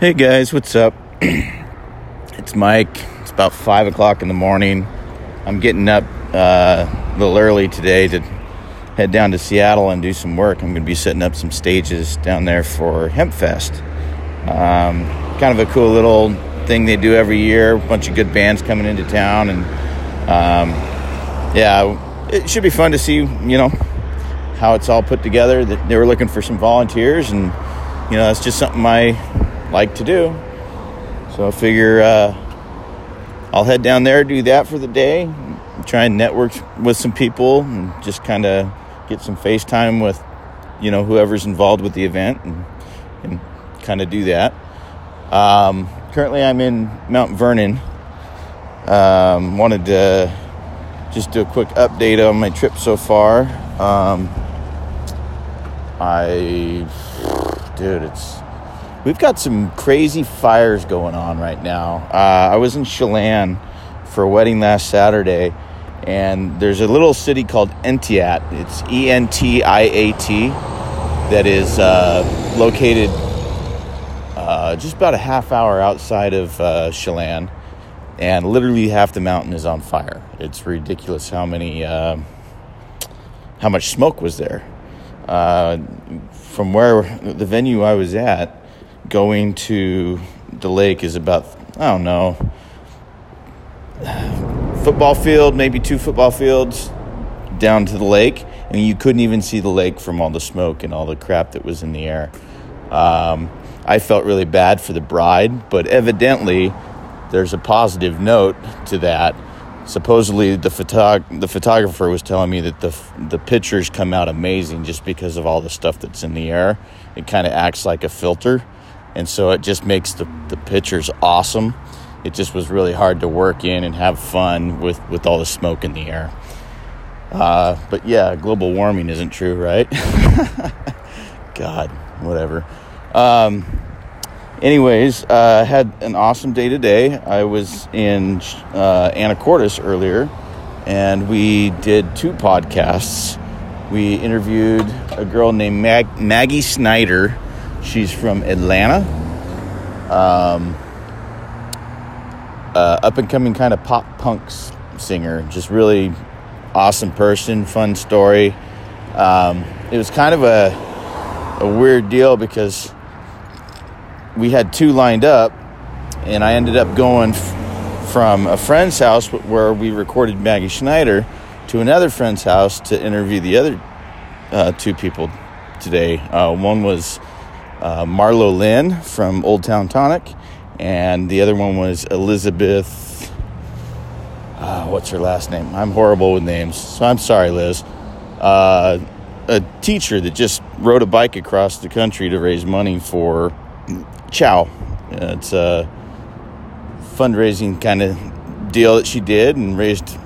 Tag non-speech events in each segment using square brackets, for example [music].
Hey guys, what's up? [clears throat] it's Mike. It's about five o'clock in the morning. I'm getting up uh, a little early today to head down to Seattle and do some work. I'm going to be setting up some stages down there for Hempfest. Um, kind of a cool little thing they do every year. A bunch of good bands coming into town, and um, yeah, it should be fun to see. You know how it's all put together. That they were looking for some volunteers, and you know that's just something I like to do. So I figure uh, I'll head down there, do that for the day, try and network with some people, and just kind of get some FaceTime with you know whoever's involved with the event, and, and kind of do that. Um, currently, I'm in Mount Vernon. Um, wanted to just do a quick update on my trip so far. Um, I, dude, it's we've got some crazy fires going on right now. Uh, I was in Chelan for a wedding last Saturday, and there's a little city called Entiat. It's E N T I A T that is uh, located uh, just about a half hour outside of uh, Chelan, and literally half the mountain is on fire. It's ridiculous how many uh, how much smoke was there. Uh, from where the venue I was at, going to the lake is about I don't know football field, maybe two football fields down to the lake, and you couldn't even see the lake from all the smoke and all the crap that was in the air. Um, I felt really bad for the bride, but evidently there's a positive note to that. Supposedly, the photog- the photographer was telling me that the the pictures come out amazing just because of all the stuff that's in the air. It kind of acts like a filter, and so it just makes the the pictures awesome. It just was really hard to work in and have fun with with all the smoke in the air. Uh, but yeah, global warming isn't true, right? [laughs] God, whatever. Um, anyways, uh, had an awesome day today. I was in uh, Anacortes earlier, and we did two podcasts. We interviewed a girl named Mag- Maggie Snyder. She's from Atlanta. Um, uh, up and coming kind of pop punk singer. Just really awesome person, fun story. Um, it was kind of a, a weird deal because we had two lined up, and I ended up going f- from a friend's house where we recorded Maggie Schneider to another friend's house to interview the other uh, two people today. Uh, one was uh, Marlo Lynn from Old Town Tonic, and the other one was Elizabeth. Uh, what's her last name? I'm horrible with names, so I'm sorry, Liz. Uh, a teacher that just rode a bike across the country to raise money for Chow. It's a fundraising kind of deal that she did and raised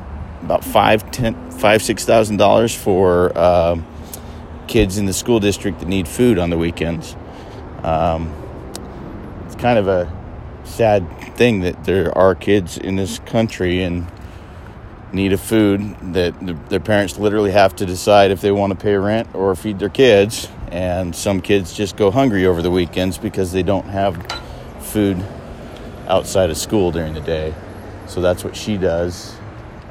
about five, ten, five, six thousand dollars for uh, kids in the school district that need food on the weekends. Um, it's kind of a sad thing that there are kids in this country and need of food that their parents literally have to decide if they want to pay rent or feed their kids. And some kids just go hungry over the weekends because they don't have food outside of school during the day. So that's what she does.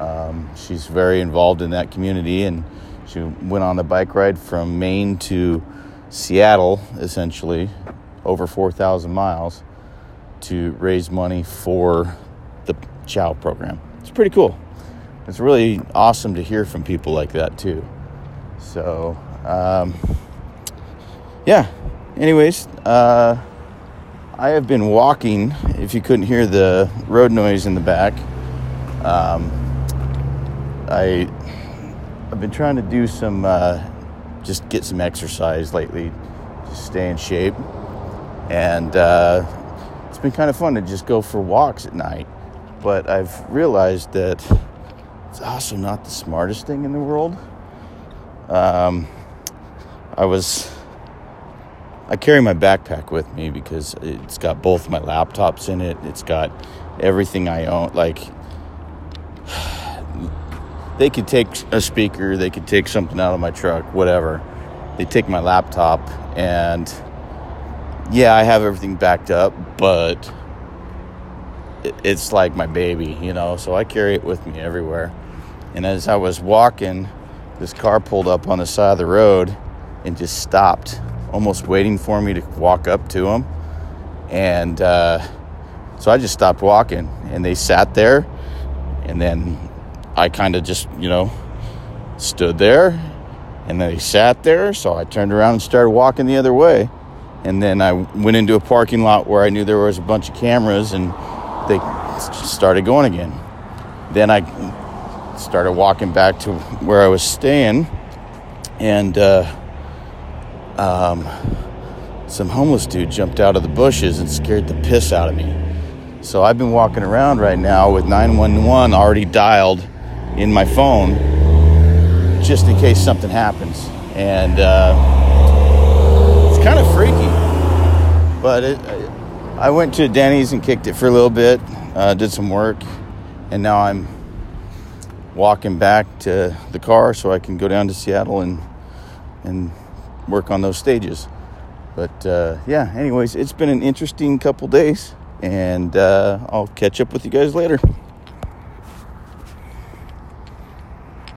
Um, she's very involved in that community and she went on a bike ride from maine to seattle essentially over 4000 miles to raise money for the chow program it's pretty cool it's really awesome to hear from people like that too. So, um, yeah. Anyways, uh, I have been walking. If you couldn't hear the road noise in the back, um, I I've been trying to do some uh, just get some exercise lately, just stay in shape, and uh, it's been kind of fun to just go for walks at night. But I've realized that it's also not the smartest thing in the world. Um, I was. I carry my backpack with me because it's got both my laptops in it. It's got everything I own. Like, [sighs] they could take a speaker, they could take something out of my truck, whatever. They take my laptop, and yeah, I have everything backed up, but it's like my baby, you know, so I carry it with me everywhere. And as I was walking, this car pulled up on the side of the road and just stopped, almost waiting for me to walk up to him. And uh, so I just stopped walking, and they sat there. And then I kind of just, you know, stood there. And then they sat there. So I turned around and started walking the other way. And then I went into a parking lot where I knew there was a bunch of cameras and they started going again. Then I started walking back to where I was staying, and uh, um, some homeless dude jumped out of the bushes and scared the piss out of me. So I've been walking around right now with 911 already dialed in my phone just in case something happens. And uh, freaky. But it, I went to Denny's and kicked it for a little bit, uh, did some work, and now I'm walking back to the car so I can go down to Seattle and and work on those stages. But uh, yeah, anyways, it's been an interesting couple days, and uh, I'll catch up with you guys later.